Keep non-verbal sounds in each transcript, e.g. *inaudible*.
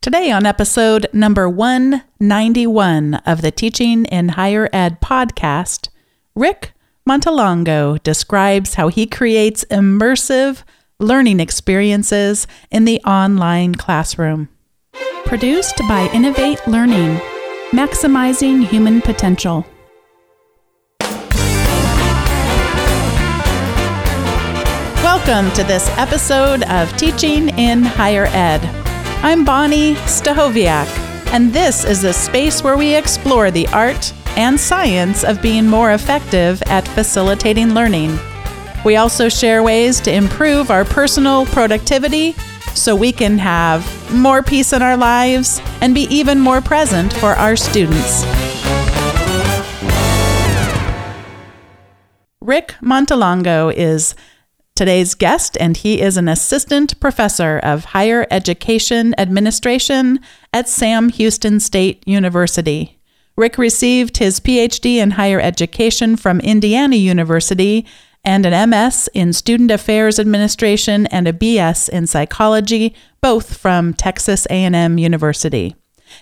Today, on episode number 191 of the Teaching in Higher Ed podcast, Ric Montelongo describes how he creates immersive learning experiences in the online classroom. Produced by Innovate Learning, maximizing human potential. Welcome to this episode of Teaching in Higher Ed. I'm Bonnie Stachowiak, and this is a space where we explore the art and science of being more effective at facilitating learning. We also share ways to improve our personal productivity so we can have more peace in our lives and be even more present for our students. Ric Montelongo is today's guest, and he is an assistant professor of higher education administration at Sam Houston State University. Ric received his PhD in higher education from Indiana University and an MS in Student Affairs Administration and a BS in Psychology, both from Texas A&M University.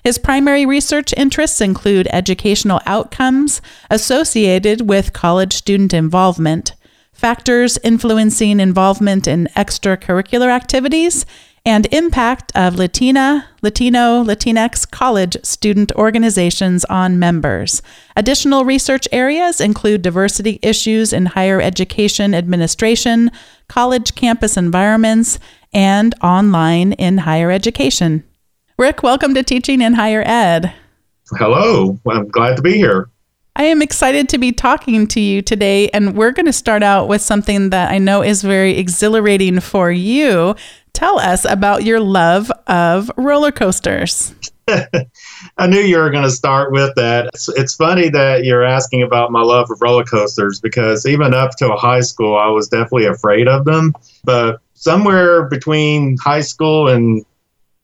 His primary research interests include educational outcomes associated with college student involvement, factors influencing involvement in extracurricular activities, and impact of Latina, Latino, Latinx college student organizations on members. Additional research areas include diversity issues in higher education administration, college campus environments, and online in higher education. Ric, welcome to Teaching in Higher Ed. Hello, I'm glad to be here. I am excited to be talking to you today, and we're going to start out with something that I know is very exhilarating for you. Tell us about your love of roller coasters. *laughs* I knew you were going to start with that. It's, it's, funny that you're asking about my love of roller coasters because even up to high school, I was definitely afraid of them. But somewhere between high school and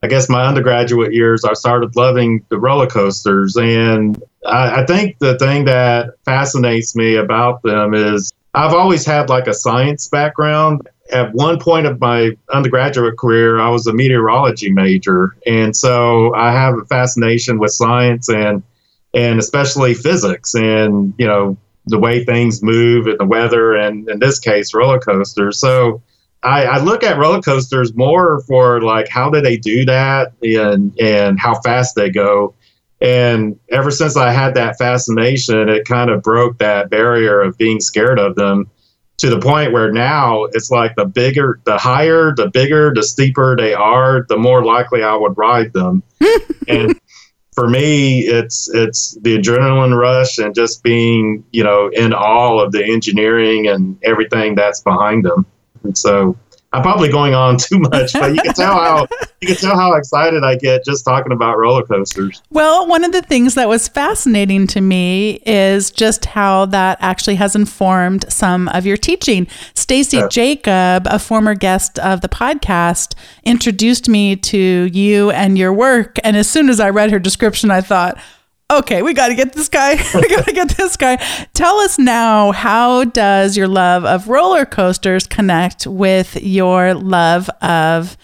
I guess my undergraduate years, I started loving the roller coasters. And I, I think the thing that fascinates me about them is I've always had like a science background. At one point of my undergraduate career, I was a meteorology major. And so I have a fascination with science and and especially physics and, you know, the way things move and the weather and in this case roller coasters. So I, I, look at roller coasters more for like how do they do that and and how fast they go. And ever since I had that fascination, it kind of broke that barrier of being scared of them to the point where now it's like the bigger, the higher, the bigger, the steeper they are, the more likely I would ride them. *laughs* and for me, it's it's the adrenaline rush and just being you know in awe of the engineering and everything that's behind them. And so I'm probably going on *laughs* too much, but you can tell how you can tell how excited I get just talking about roller coasters. Well, one of the things that was fascinating to me is just how that actually has informed some of your teaching. Stacy yeah. Jacob, a former guest of the podcast, introduced me to you and your work, and as soon as I read her description, I thought okay, we got to get this guy. *laughs* we got to get this guy. Tell us now, how does your love of roller coasters connect with your love of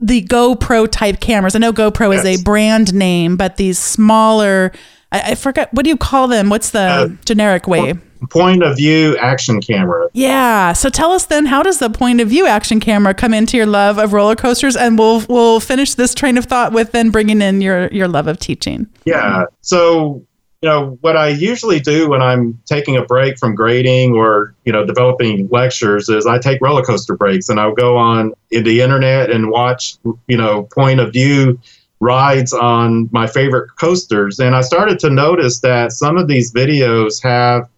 the GoPro type cameras? I know GoPro yes. is a brand name, but these smaller, I, I, forget, what do you call them? What's the uh, generic way? point of view action camera. Yeah. So tell us then, how does the point of view action camera come into your love of roller coasters? And we'll we'll finish this train of thought with then bringing in your your love of teaching. Yeah. So you know what I usually do when I'm taking a break from grading or you know developing lectures is I take roller coaster breaks and I'll go on in the internet and watch you know point of view rides on my favorite coasters and I started to notice that some of these videos have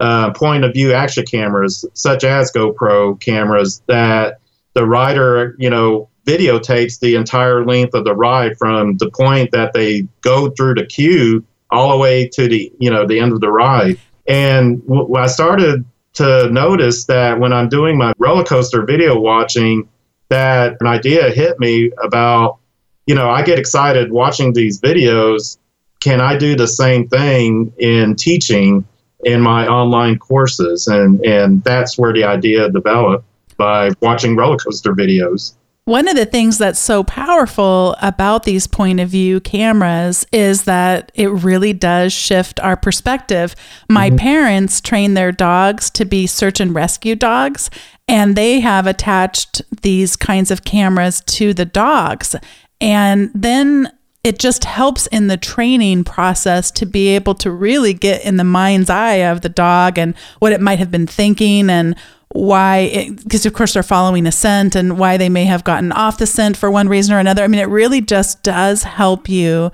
uh, point of view action cameras, such as GoPro cameras, that the rider, you know, videotapes the entire length of the ride from the point that they go through the queue all the way to the, you know, the end of the ride. And w- I started to notice that when I'm doing my roller coaster video watching, that an idea hit me about, you know, I get excited watching these videos. Can I do the same thing in teaching? in my online courses. And, and that's where the idea developed by watching roller coaster videos. One of the things that's so powerful about these point of view cameras is that it really does shift our perspective. My mm-hmm. parents train their dogs to be search and rescue dogs, and they have attached these kinds of cameras to the dogs. And then it just helps in the training process to be able to really get in the mind's eye of the dog and what it might have been thinking and why because of course they're following a scent and why they may have gotten off the scent for one reason or another i mean it really just does help you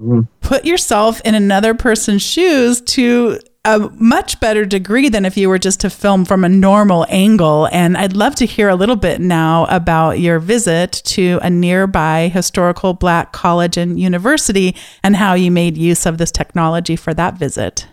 mm-hmm. put yourself in another person's shoes to a much better degree than if you were just to film from a normal angle. And I'd love to hear a little bit now about your visit to a nearby historical black college and university and how you made use of this technology for that visit.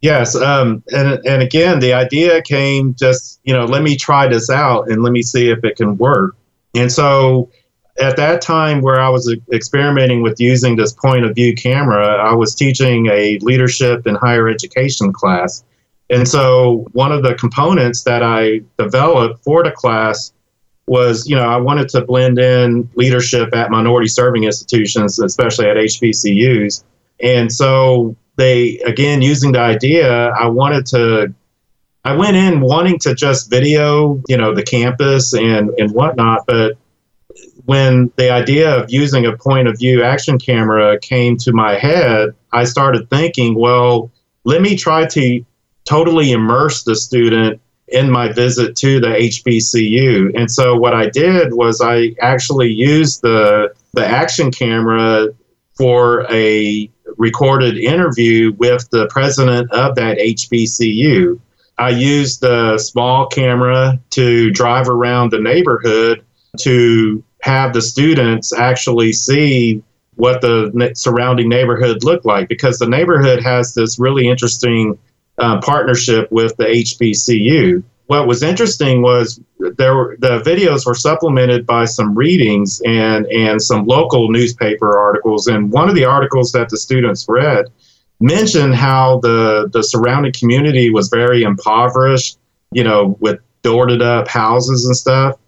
Yes, um, and and again, the idea came just you know let me try this out and let me see if it can work. And so at that time where I was experimenting with using this point of view camera, I was teaching a leadership in higher education class. And so one of the components that I developed for the class was, you know, I wanted to blend in leadership at minority serving institutions, especially at HBCUs. And so they, again, using the idea, I wanted to I went in wanting to just video, you know, the campus and, and whatnot, but when the idea of using a point of view action camera came to my head, I started thinking, well, let me try to totally immerse the student in my visit to the HBCU. And so what I did was I actually used the the action camera for a recorded interview with the president of that HBCU. I used the small camera to drive around the neighborhood to have the students actually see what the surrounding neighborhood looked like because the neighborhood has this really interesting uh, partnership with the HBCU. What was interesting was there were, the videos were supplemented by some readings and and some local newspaper articles. And one of the articles that the students read mentioned how the the surrounding community was very impoverished, you know, with boarded up houses and stuff.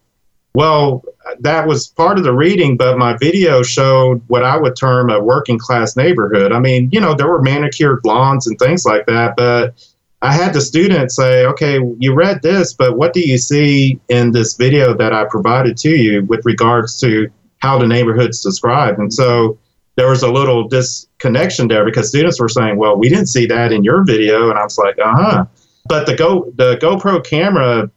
Well, that was part of the reading, but my video showed what I would term a working class neighborhood. I mean, you know, there were manicured lawns and things like that, but I had the student say, okay, you read this, but what do you see in this video that I provided to you with regards to how the neighborhood's described? And so there was a little disconnection there because students were saying, well, we didn't see that in your video. And I was like, uh huh. But the Go the GoPro camera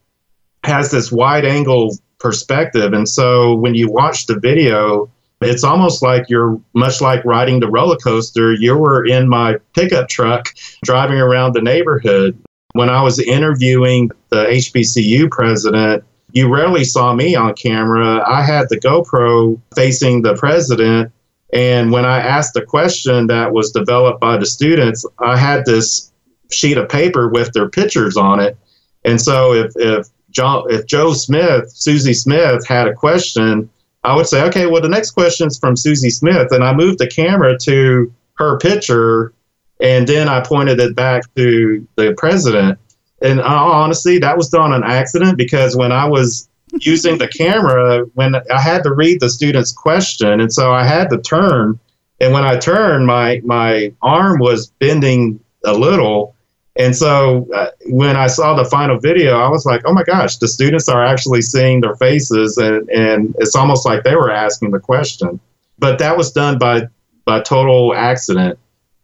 has this wide angle perspective. And so when you watch the video, it's almost like you're much like riding the roller coaster. You were in my pickup truck driving around the neighborhood. When I was interviewing the HBCU president, you rarely saw me on camera. I had the GoPro facing the president. And when I asked a question that was developed by the students, I had this sheet of paper with their pictures on it. And so if, if If Joe Smith, Susie Smith had a question, I would say, okay, well, the next question is from Susie Smith. And I moved the camera to her picture and then I pointed it back to the president. And honestly, that was done on accident because when I was using the camera, when I had to read the student's question, and so I had to turn. And when I turned, my my arm was bending a little, and so uh, when I saw the final video, I was like, oh my gosh, the students are actually seeing their faces, and, and it's almost like they were asking the question. But that was done by, by total accident.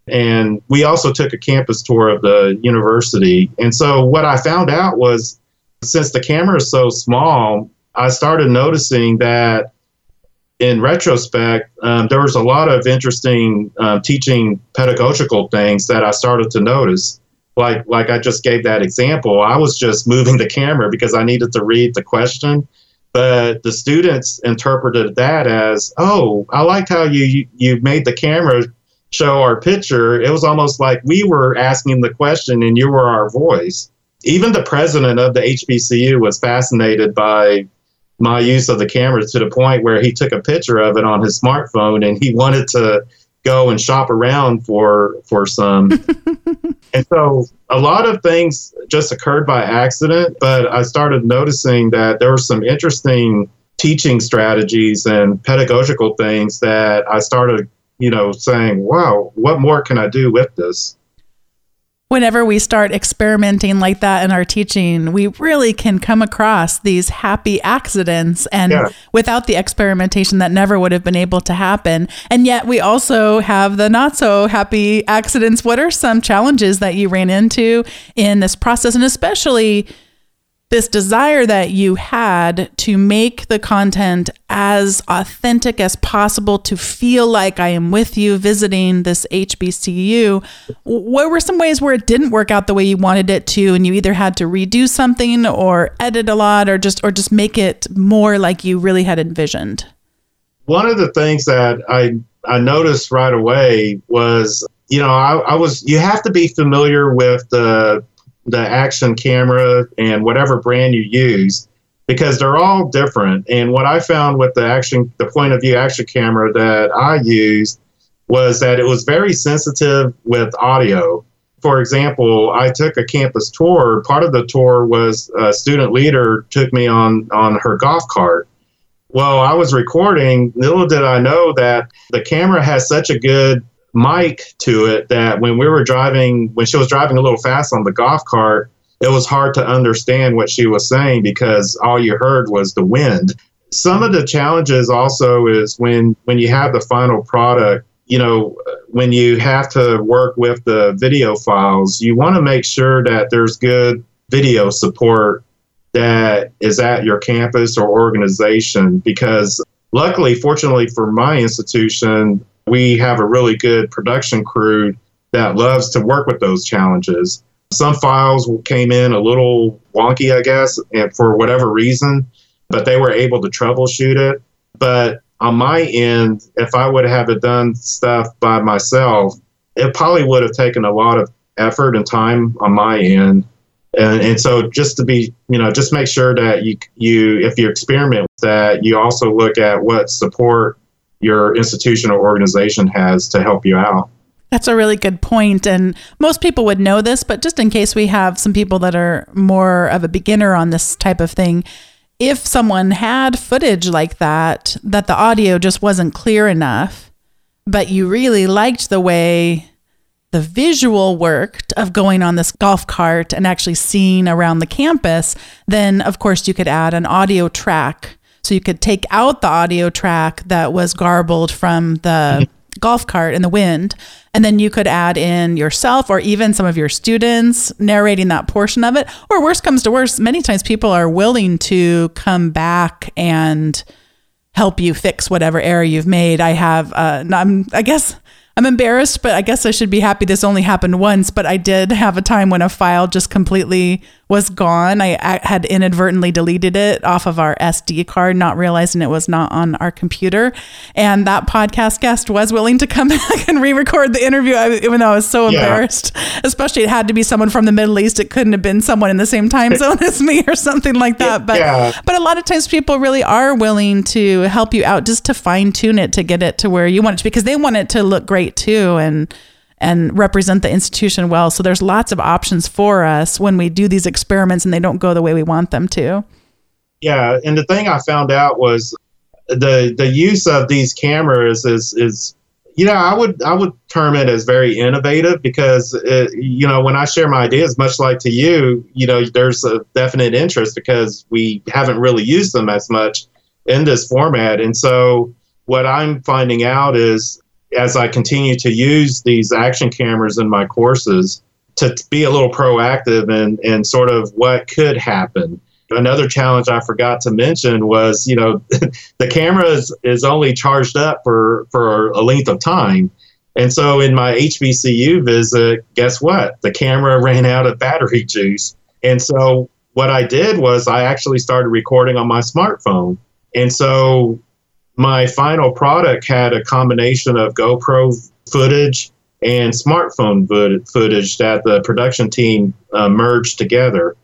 And we also took a campus tour of the university. And so what I found out was since the camera is so small, I started noticing that in retrospect, um, there was a lot of interesting um, teaching pedagogical things that I started to notice like like I just gave that example, I was just moving the camera because I needed to read the question. But the students interpreted that as, oh, I liked how you you made the camera show our picture. It was almost like we were asking the question and you were our voice. Even the president of the HBCU was fascinated by my use of the camera to the point where he took a picture of it on his smartphone and he wanted to go and shop around for for some. *laughs* and so a lot of things just occurred by accident, but I started noticing that there were some interesting teaching strategies and pedagogical things that I started, you know, saying, wow, what more can I do with this? Whenever we start experimenting like that in our teaching, we really can come across these happy accidents. And yeah. without the experimentation, that never would have been able to happen. And yet, we also have the not so happy accidents. What are some challenges that you ran into in this process? And especially, this desire that you had to make the content as authentic as possible to feel like I am with you visiting this HBCU. What were some ways where it didn't work out the way you wanted it to and you either had to redo something or edit a lot or just or just make it more like you really had envisioned? One of the things that I I noticed right away was you know I, I was you have to be familiar with the the action camera and whatever brand you use because they're all different. And what I found with the action, the point of view action camera that I used was that it was very sensitive with audio. For example, I took a campus tour. Part of the tour was a student leader took me on on her golf cart. Well, I was recording. Little did I know that the camera has such a good mic to it that when we were driving, when she was driving a little fast on the golf cart, it was hard to understand what she was saying because all you heard was the wind. Some of the challenges also is when when you have the final product, you know, when you have to work with the video files, you want to make sure that there's good video support that is at your campus or organization because luckily fortunately for my institution we have a really good production crew that loves to work with those challenges. Some files came in a little wonky, I guess, and for whatever reason, but they were able to troubleshoot it. But on my end, if I would have done stuff by myself, it probably would have taken a lot of effort and time on my end. And, and so just to be, you know, just make sure that you, you, if you experiment with that, you also look at what support your institution or organization has to help you out. That's a really good point. And most people would know this, but just in case we have some people that are more of a beginner on this type of thing, if someone had footage like that, that the audio just wasn't clear enough, but you really liked the way the visual worked of going on this golf cart and actually seeing around the campus, then of course you could add an audio track so you could take out the audio track that was garbled from the mm-hmm. golf cart in the wind, and then you could add in yourself or even some of your students narrating that portion of it. Or worse comes to worse, many times people are willing to come back and help you fix whatever error you've made. I have, uh, I'm, I guess I'm embarrassed, but I guess I should be happy this only happened once. But I did have a time when a file just completely was gone. I, I, had inadvertently deleted it off of our SD card, not realizing it was not on our computer. And that podcast guest was willing to come *laughs* back and re record the interview, even though I was so yeah. embarrassed. Especially, it had to be someone from the Middle East. It couldn't have been someone in the same time zone *laughs* as me or something like that. But, yeah. but a lot of times people really are willing to help you out just to fine tune it to get it to where you want it to because they want it to look great too. And, and represent the institution well. So there's lots of options for us when we do these experiments and they don't go the way we want them to. Yeah, and the thing I found out was the the use of these cameras is is you know I would I would term it as very innovative because it, you know when I share my ideas, much like to you, you know there's a definite interest because we haven't really used them as much in this format, and so what I'm finding out is as I continue to use these action cameras in my courses to be a little proactive and, and sort of what could happen. Another challenge I forgot to mention was, you know, *laughs* the camera is, is only charged up for, for a length of time. And so in my HBCU visit, guess what? The camera *laughs* ran out of battery juice. And so what I did was I actually started recording on my smartphone. And so my final product had a combination of GoPro footage and smartphone footage that the production team uh, merged together.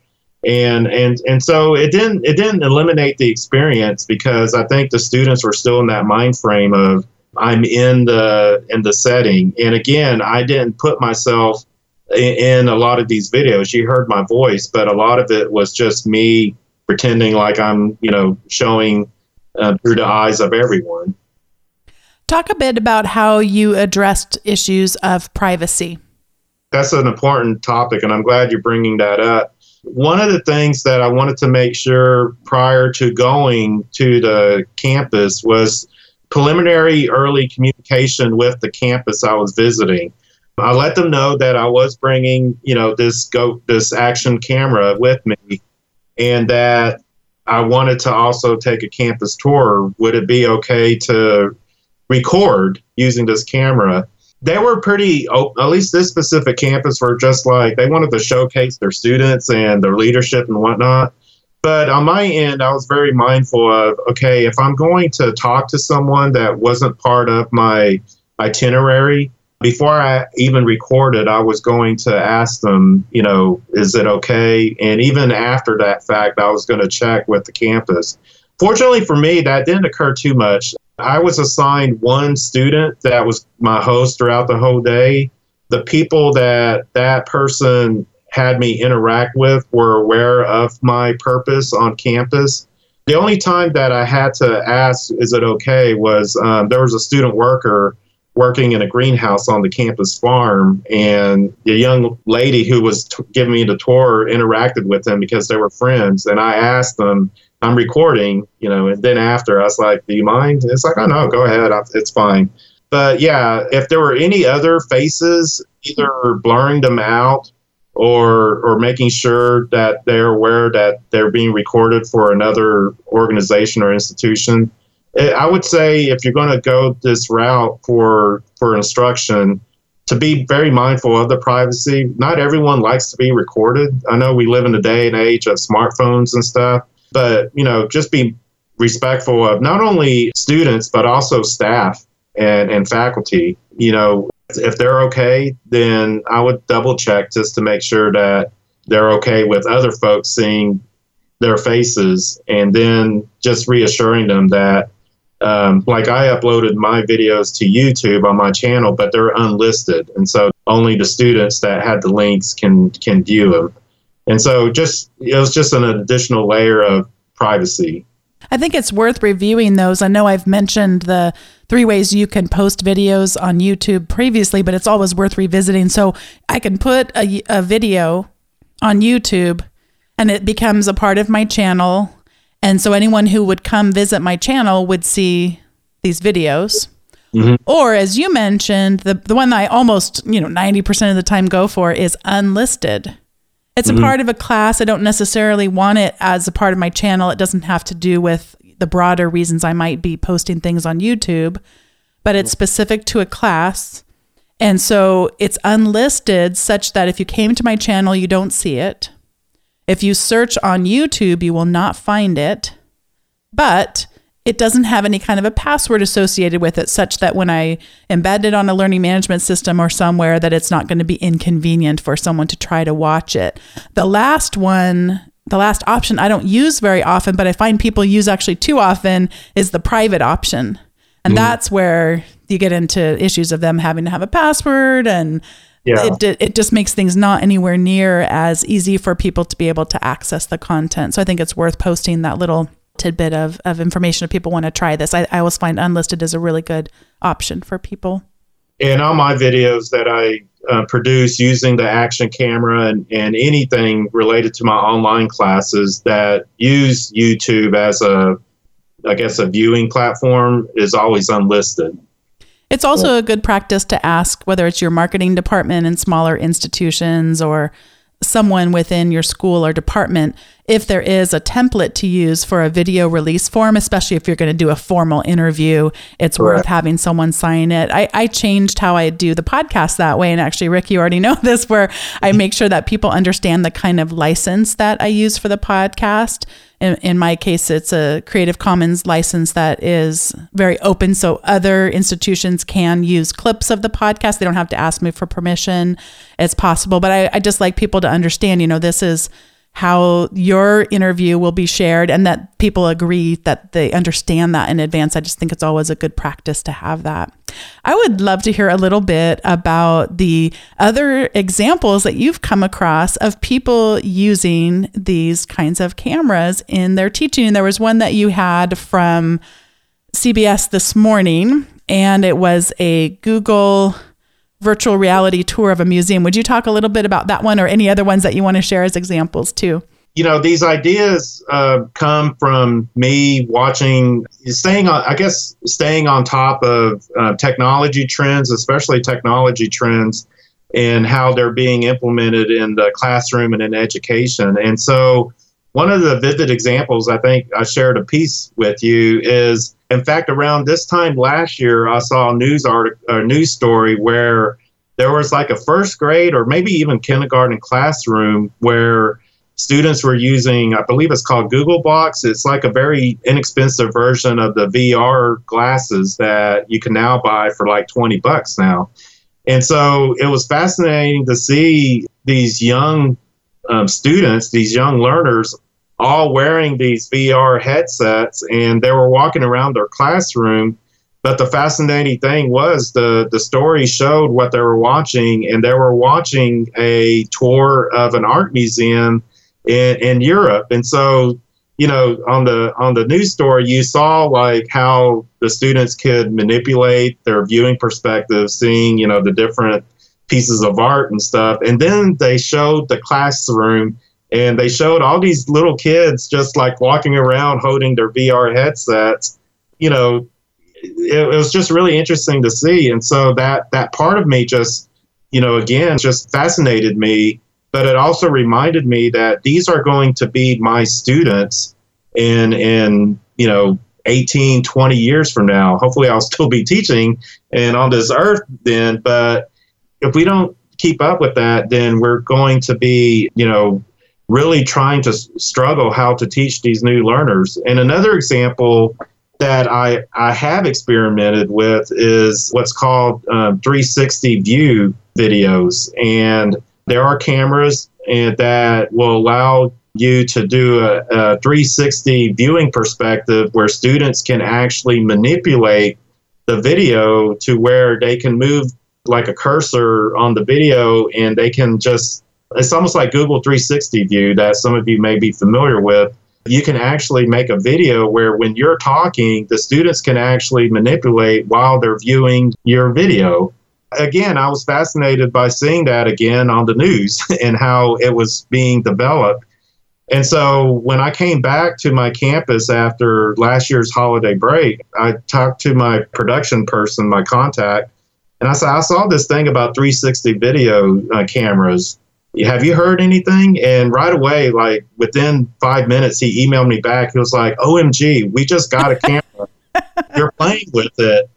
And, and and so it didn't it didn't eliminate the experience because I think the students were still in that mind frame of I'm in the in the setting and again I didn't put myself in, in a lot of these videos you heard my voice but a lot of it was just me pretending like I'm you know showing uh, through the eyes of everyone. Talk a bit about how you addressed issues of privacy. That's an important topic, and I'm glad you're bringing that up. One of the things that I wanted to make sure prior to going to the campus was preliminary early communication with the campus I was visiting. I let them know that I was bringing, you know, this go this action camera with me, and that I wanted to also take a campus tour. Would it be okay to record using this camera? They were pretty, at least this specific campus were just like they wanted to showcase their students and their leadership and whatnot. But on my end, I was very mindful of okay, if I'm going to talk to someone that wasn't part of my itinerary, before I even recorded, I was going to ask them, you know, is it okay? And even after that fact, I was going to check with the campus. Fortunately for me, that didn't occur too much. I was assigned one student that was my host throughout the whole day. The people that that person had me interact with were aware of my purpose on campus. The only time that I had to ask, is it okay, was um, there was a student worker working in a greenhouse on the campus farm, and the young lady who was t- giving me the tour interacted with them because they were friends. And I asked them, I'm recording, you know, and then after I was like, Do you mind? It's like, Oh, no, go ahead. It's fine. But yeah, if there were any other faces, either blurring them out or or making sure that they're aware that they're being recorded for another organization or institution, Eh, I would say if you're going to go this route for for instruction, to be very mindful of the privacy. Not everyone likes to be recorded. I know we live in a day and age of smartphones and stuff, but you know, just be respectful of not only students but also staff and, and faculty. You know, if they're okay, then I would double check just to make sure that they're okay with other folks seeing their faces and then just reassuring them that um, like I uploaded my videos to YouTube on my channel, but they're unlisted, and so only the students that had the links can can view them. And so, just it was just an additional layer of privacy. I think it's worth reviewing those. I know I've mentioned the three ways you can post videos on YouTube previously, but it's always worth revisiting. So I can put a, a video on YouTube and it becomes a part of my channel and so anyone who would come visit my channel would see these videos. Mm-hmm. Or as you mentioned, the the one that I almost, you know, 90% of the time go for is unlisted. It's mm-hmm. a part of a class. I don't necessarily want it as a part of my channel. It doesn't have to do with the broader reasons I might be posting things on YouTube, but it's specific to a class. And so it's unlisted such that if you came to my channel, you don't see it. If you search on YouTube, you will not find it, but it doesn't have any kind of a password associated with it, such that when I embed it on a learning management system or somewhere, that it's not going to be inconvenient for someone to try to watch it. The last one, the last option I don't use very often, but I find people use actually too often is the private option. And mm. that's where you get into issues of them having to have a password and yeah. it, it just makes things not anywhere near as easy for people to be able to access the content. So I think it's worth posting that little tidbit of, of information if people want to try this. I, I always find unlisted is a really good option for people. And all my videos that I uh, produce using the action camera and, and anything related to my online classes that use YouTube as a, I guess, a viewing platform is always unlisted. It's also a good practice to ask whether it's your marketing department in smaller institutions or someone within your school or department if there is a template to use for a video release form, especially if you're going to do a formal interview, it's Correct. worth having someone sign it. I, I changed how I do the podcast that way. And actually, Ric, you already *laughs* know this, where I make sure that people understand the kind of license that I use for the podcast. In, in my case, it's a Creative Commons license that is very open. So other institutions can use clips of the podcast. They don't have to ask me for permission. It's possible. But I, I just like people to understand, you know, this is how your interview will be shared and that people agree that they understand that in advance. I just think it's always a good practice to have that. I would love to hear a little bit about the other examples that you've come across of people using these kinds of cameras in their teaching. There was one that you had from CBS this morning, and it was a Google virtual reality tour of a museum. Would you talk a little bit about that one or any other ones that you want to share as examples too? you know these ideas uh, come from me watching staying on i guess staying on top of uh, technology trends especially technology trends and how they're being implemented in the classroom and in education and so one of the vivid examples i think i shared a piece with you is in fact around this time last year i saw a news article a news story where there was like a first grade or maybe even kindergarten classroom where students were using, I believe it's called Google Box. It's like a very inexpensive version of the VR glasses that you can now buy for like 20 bucks now. And so it was fascinating to see these young um, students, these young learners, all wearing these VR headsets, and they were walking around their classroom. But the fascinating thing was the the story showed what they were watching, and they were watching a tour of an art museum in, in Europe. And so, you know, on the on the news story, you saw like how the students could manipulate their viewing perspective, seeing you know the different pieces of art and stuff. And then they showed the classroom and they showed all these little kids just like walking around holding their VR headsets. You know, it, it, was just really interesting to see. And so that that part of me just, you know, again, just fascinated me but it also reminded me that these are going to be my students in in you know 18 20 years from now hopefully i'll still be teaching and on this earth then but if we don't keep up with that then we're going to be you know really trying to struggle how to teach these new learners and another example that I, I have experimented with is what's called um, 360 view videos. And there are cameras and that will allow you to do a, a 360 viewing perspective where students can actually manipulate the video to where they can move like a cursor on the video and they can just it's almost like Google 360 view that some of you may be familiar with. You can actually make a video where when you're talking, the students can actually manipulate while they're viewing your video again, I was fascinated by seeing that again on the news *laughs* and how it was being developed. And so when I came back to my campus after last year's holiday break, I talked to my production person, my contact, and I said, I saw this thing about 360 video uh, cameras. Have you heard anything? And right away, like within five minutes, he emailed me back. He was like, OMG, we just got a camera. *laughs* You're playing with it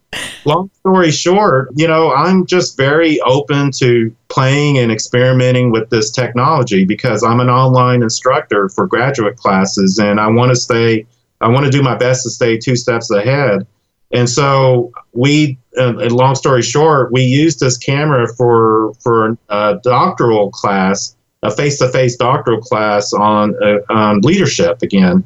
long story short, you know, I'm just very open to playing and experimenting with this technology because I'm an online instructor for graduate classes and I want to stay, I want to do my best to stay two steps ahead. And so we, uh, long story short, we used this camera for for a doctoral class, a face-to-face doctoral class on uh, leadership again,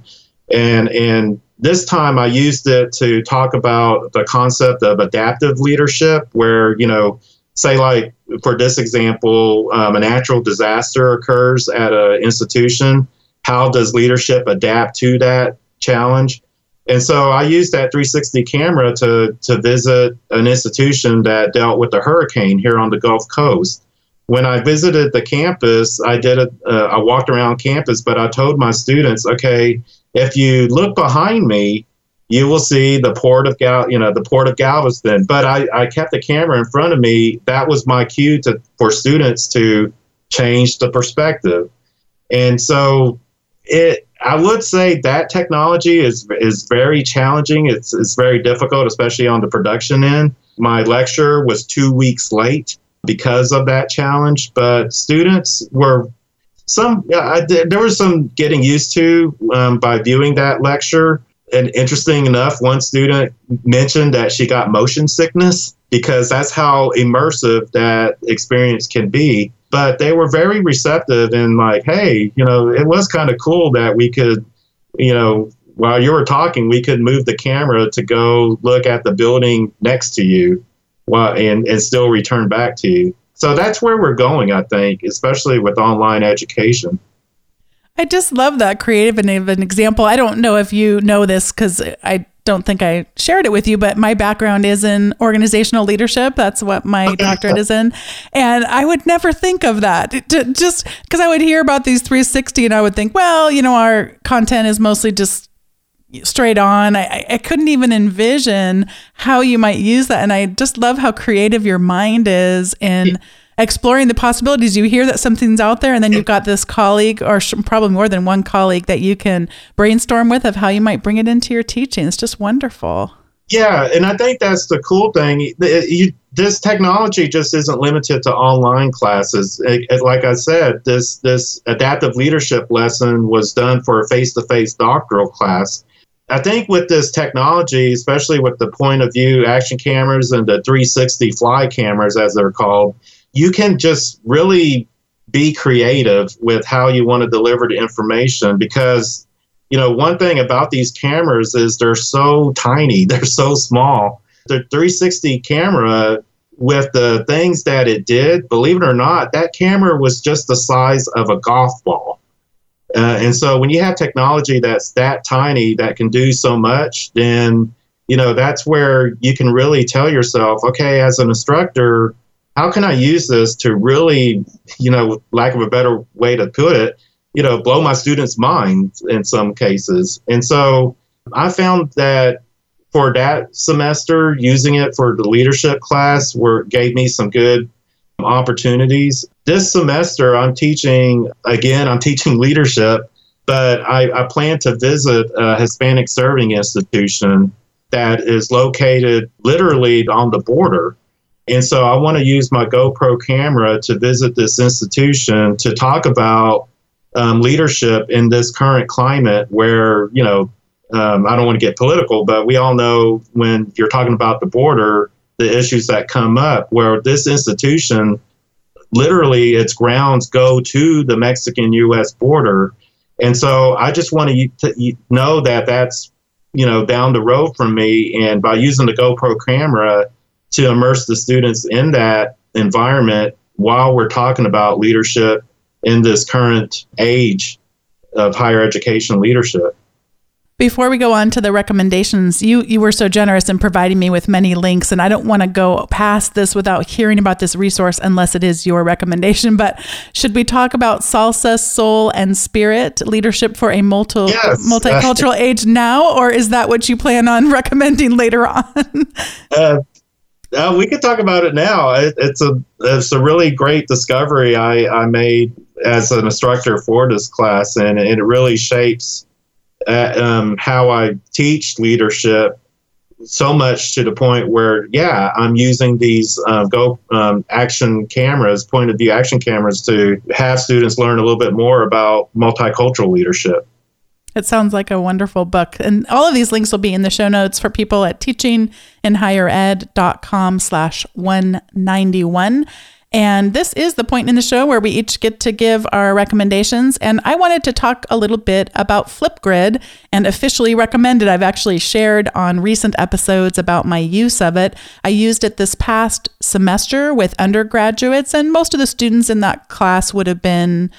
and and this time I used it to talk about the concept of adaptive leadership, where, you know, say, like for this example, um, a natural disaster occurs at an institution. How does leadership adapt to that challenge? And so I used that 360 camera to, to visit an institution that dealt with the hurricane here on the Gulf Coast. When I visited the campus, I did a, uh, I walked around campus, but I told my students, okay, if you look behind me, you will see the port of Gal, you know, the port of Galveston. But I, I kept the camera in front of me. That was my cue to for students to change the perspective. And so it I would say that technology is is very challenging. It's it's very difficult, especially on the production end. My lecture was two weeks late because of that challenge, but students were some I, there was some getting used to um, by viewing that lecture. And interesting enough, one student mentioned that she got motion sickness because that's how immersive that experience can be. But they were very receptive and like, hey, you know, it was kind of cool that we could, you know, while you were talking, we could move the camera to go look at the building next to you. well, and, and still return back to you. So that's where we're going, I think, especially with online education. I just love that creative and an example. I don't know if you know this because I don't think I shared it with you, but my background is in organizational leadership. That's what my doctorate is in. And I would never think of that just because I would hear about these 360 and I would think, well, you know, our content is mostly just straight on. I, I couldn't even envision how you might use that. And I just love how creative your mind is in exploring the possibilities. You hear that something's out there, and then you've got this colleague, or probably more than one colleague, that you can brainstorm with of how you might bring it into your teaching. It's just wonderful. Yeah, and I think that's the cool thing. You, this technology just isn't limited to online classes. It, it, like I said, this this adaptive leadership lesson was done for a face-to-face doctoral class. I think with this technology, especially with the point of view action cameras and the 360 fly cameras, as they're called, you can just really be creative with how you want to deliver the information because you know one thing about these cameras is they're so tiny *laughs* they're so small. The 360 camera with the things that it did believe it or not that camera was just the size of a golf ball. Uh, and so when you have technology that's that tiny that can do so much then you know that's where you can really tell yourself okay as an instructor how can I use this to really, you know, lack of a better way to put it, you know, blow my students' minds in some cases. And so I found that for that semester, using it for the leadership class were gave me some good opportunities. This semester, I'm teaching again. I'm teaching leadership, but I, I plan to visit a Hispanic serving institution that is located literally on the border and so I want to use my GoPro camera to visit this institution to talk about um, leadership in this current climate where, you know, um, I don't want to get political, but we all know when you're talking about the border, the issues that come up, where this institution literally its grounds go to the Mexican US border. And so I just want to know that that's, you know, down the road from me. And by using the GoPro camera, to immerse the students in that environment while we're talking about leadership in this current age of higher education leadership. Before we go on to the recommendations, you you were so generous in providing me with many links, and I don't want to go past this without hearing about this resource unless it is your recommendation. But should we talk about salsa, soul, and spirit leadership for a multi- yes. *laughs* multicultural age now, or is that what you plan on *laughs* recommending later on? uh, uh, we could talk about it now. It, it's a it's a really great discovery I, I made as an instructor for this class, and, and it really shapes uh, um, how I teach leadership so much to the point where, yeah, I'm using these uh, Go um, action cameras, point of view action cameras, to have students learn a little bit more about multicultural leadership. It sounds like a wonderful book. And all of these links will be in the show notes for people at teachinginhighered.com slash 191. And this is the point in the show where we each get to give our recommendations. And I wanted to talk a little bit about Flipgrid and officially recommend it. I've actually shared on recent episodes about my use of it. I used it this past semester with undergraduates, and most of the students in that class would have been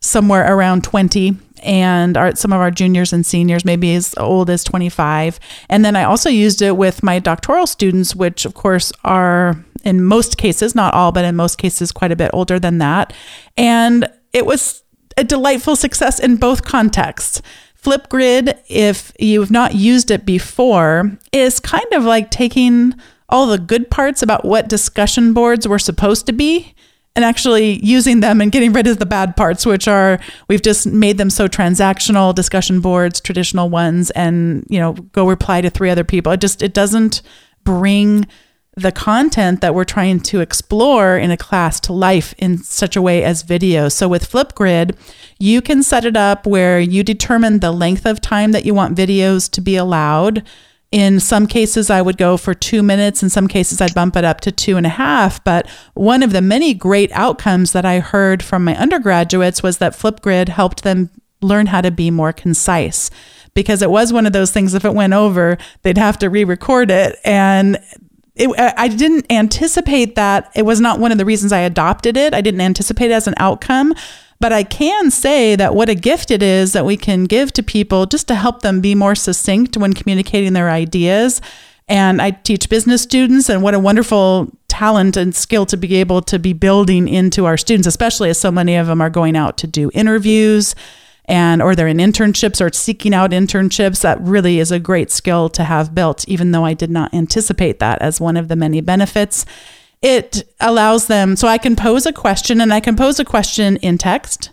somewhere around 20 and our, some of our juniors and seniors, maybe as old as 25. And then I also used it with my doctoral students, which of course are in most cases, not all, but in most cases, quite a bit older than that. And it was a delightful success in both contexts. Flipgrid, if you've not used it before, is kind of like taking all the good parts about what discussion boards were supposed to be and actually using them and getting rid of the bad parts, which are we've just made them so transactional discussion boards, traditional ones, and you know, go reply to three other people. It just it doesn't bring the content that we're trying to explore in a class to life in such a way as video. So with Flipgrid, you can set it up where you determine the length of time that you want videos to be allowed. In some cases, I would go for two minutes. In some cases, I'd bump it up to two and a half. But one of the many great outcomes that I heard from my undergraduates was that Flipgrid helped them learn how to be more concise because it was one of those things if it went over they'd have to re-record it and it, I didn't anticipate that. It was not one of the reasons I adopted it. I didn't anticipate it as an outcome. But I can say that what a gift it is that we can give to people just to help them be more succinct when communicating their ideas. And I teach business students, and what a wonderful talent and skill to be able to be building into our students, especially as so many of them are going out to do interviews and or they're in internships or seeking out internships that really is a great skill to have built even though i did not anticipate that as one of the many benefits it allows them so i can pose a question and i can pose a question in text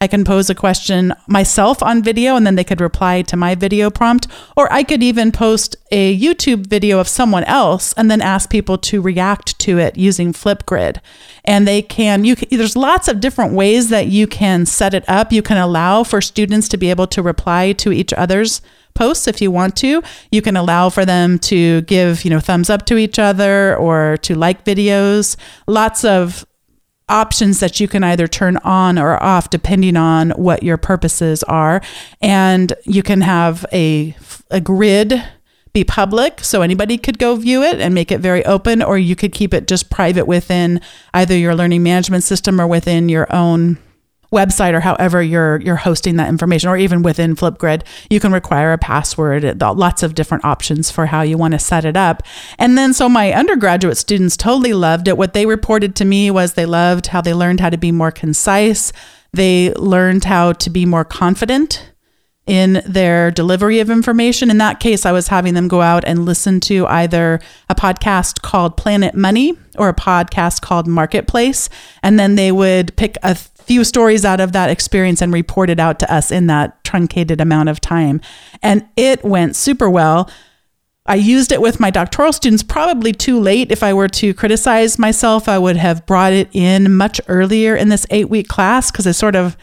I can pose a question myself on video and then they could reply to my video prompt. Or I could even post a YouTube video of someone else and then ask people to react to it using Flipgrid. And they can, you can, there's lots of different ways that you can set it up. You can allow for students to be able to reply to each other's posts if you want to. You can allow for them to give, you know, thumbs up to each other or to like videos. Lots of options that you can either turn on or off depending on what your purposes are. And you can have a, a grid be public so anybody could go view it and make it very open, or you could keep it just private within either your learning management system or within your own website or however you're you're hosting that information or even within Flipgrid you can require a password lots of different options for how you want to set it up and then so my undergraduate students totally loved it what they reported to me was they loved how they learned how to be more concise they learned how to be more confident in their delivery of information. In that case, I was having them go out and listen to either a podcast called Planet Money or a podcast called Marketplace. And then they would pick a few stories out of that experience and report it out to us in that truncated amount of time. And it went super well. I used it with my doctoral students probably too late. If I were to criticize myself, I would have brought it in much earlier in this eight week class because I sort of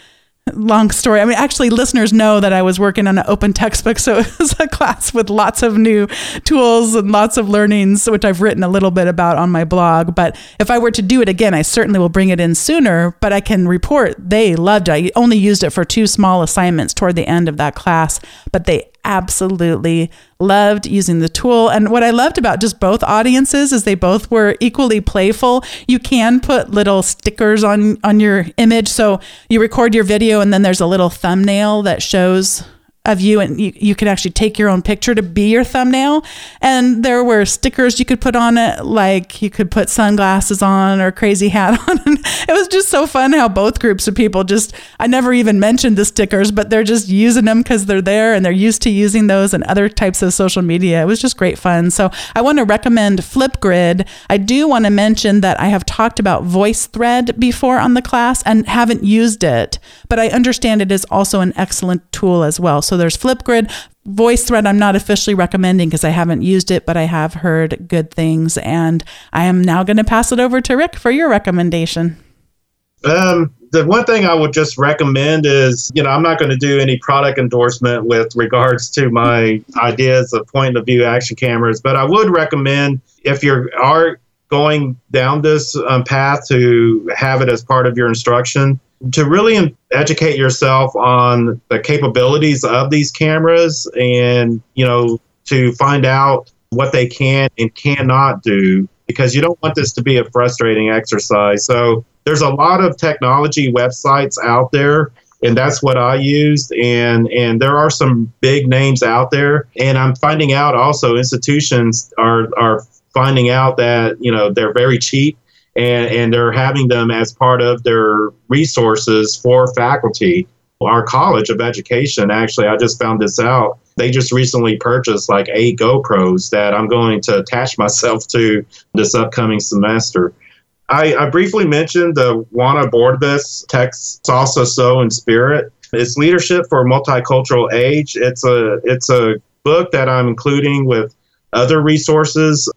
long story. I mean, actually, listeners know that I was working on an open textbook, so *laughs* it was a class with lots of new tools and lots of learnings, which I've written a little bit about on my blog. But if I were to do it again, I certainly will bring it in sooner. But I can report they loved it. I only used it for two small assignments toward the end of that class, but they absolutely loved using the tool. And what I loved about just both audiences is they both were equally playful. You can put little stickers on on your image. So you record your video and then there's a little thumbnail that shows of you and you, you could actually take your own picture to be your thumbnail. And there were stickers you could put on it like you could put sunglasses on or crazy hat *laughs* on. It was just so fun how both groups of people just i never even mentioned the stickers but they're just using them because they're there and they're used to using those and other types of social media. It was just great fun. So i want to recommend Flipgrid. I do want to mention that i have talked about VoiceThread before on the class and haven't used it but i understand it is also an excellent tool as well. So so there's Flipgrid. VoiceThread, I'm not officially recommending because I haven't used it, but I have heard good things. And I am now going to pass it over to Ric for your recommendation. Um, the one thing I would just recommend is, you know, I'm not going to do any product endorsement with regards to my ideas of point of view action cameras, but I would recommend if you are going down this um, path to have it as part of your instruction, to really educate yourself on the capabilities of these cameras and you know to find out what they can and cannot do because you don't want this to be a frustrating exercise. So there's a lot of technology websites out there and that's what I used and and there are some big names out there. And I'm finding out also institutions are are finding out that you know they're very cheap and, and they're having them as part of their resources for faculty. Our College of Education, actually, I just found this out. They just recently purchased like eight GoPros that I'm going to attach *laughs* myself to this upcoming semester. I, I briefly mentioned the Juana Bordovez text Salsa Soul and Spirit. It's Leadership for Multicultural Age. It's a it's a book that I'm including with other resources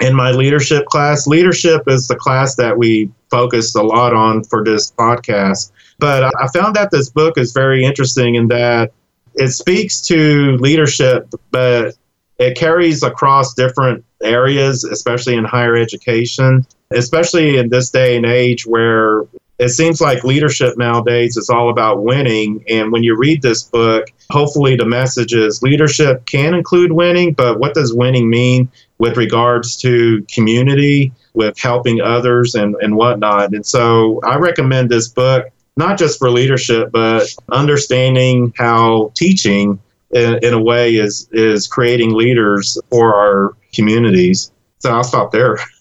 in my leadership class. Leadership is the class that we focused a lot on for this podcast. But I found that this book is very interesting in that it speaks to leadership, but it carries across different areas, especially in higher education, especially in this day and age where it seems like leadership nowadays is all about winning. And when you read this book, hopefully the message is leadership can include winning, but what does winning mean? With regards to community, with helping others and, and whatnot. And so I recommend this book, not just for leadership, but understanding how teaching in, in a way is, is creating leaders for our communities. So I'll stop there. *laughs*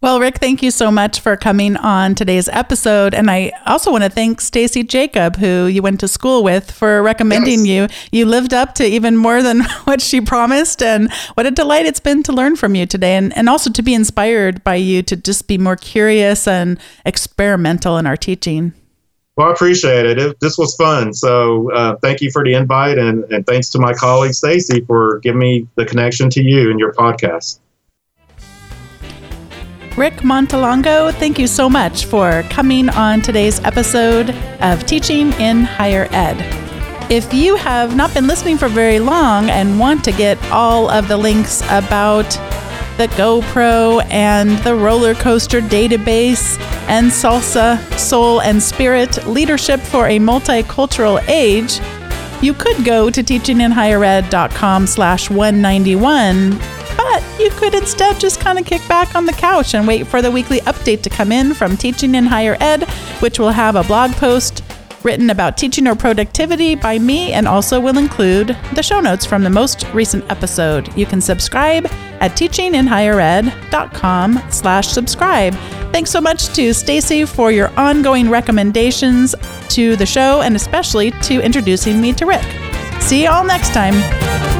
Well, Ric, thank you so much for coming on today's episode. And I also want to thank Stacy Jacob, who you went to school with, for recommending yes. you. You lived up to even more than *laughs* what she promised. And what a delight it's been to learn from you today and, and also to be inspired by you to just be more curious and experimental in our teaching. Well, I appreciate it. it this was fun. So uh, thank you for the invite. And, and thanks to my colleague, Stacy, for giving me the connection to you and your podcast. Ric Montelongo, thank you so much for coming on today's episode of Teaching in Higher Ed. If you have not been listening for very long and want to get all of the links about the GoPro and the roller coaster database and salsa, soul, and spirit leadership for a multicultural age, you could go to teachinginhighered.com slash 191 but you could instead just kind of kick back on the couch and wait for the weekly update to come in from Teaching in Higher Ed, which will have a blog post written about teaching or productivity by me and also will include the show notes from the most recent episode. You can subscribe at teachinginhighered.com slash subscribe. Thanks so much to Stacy for your ongoing recommendations to the show and especially to introducing me to Ric. See you all next time.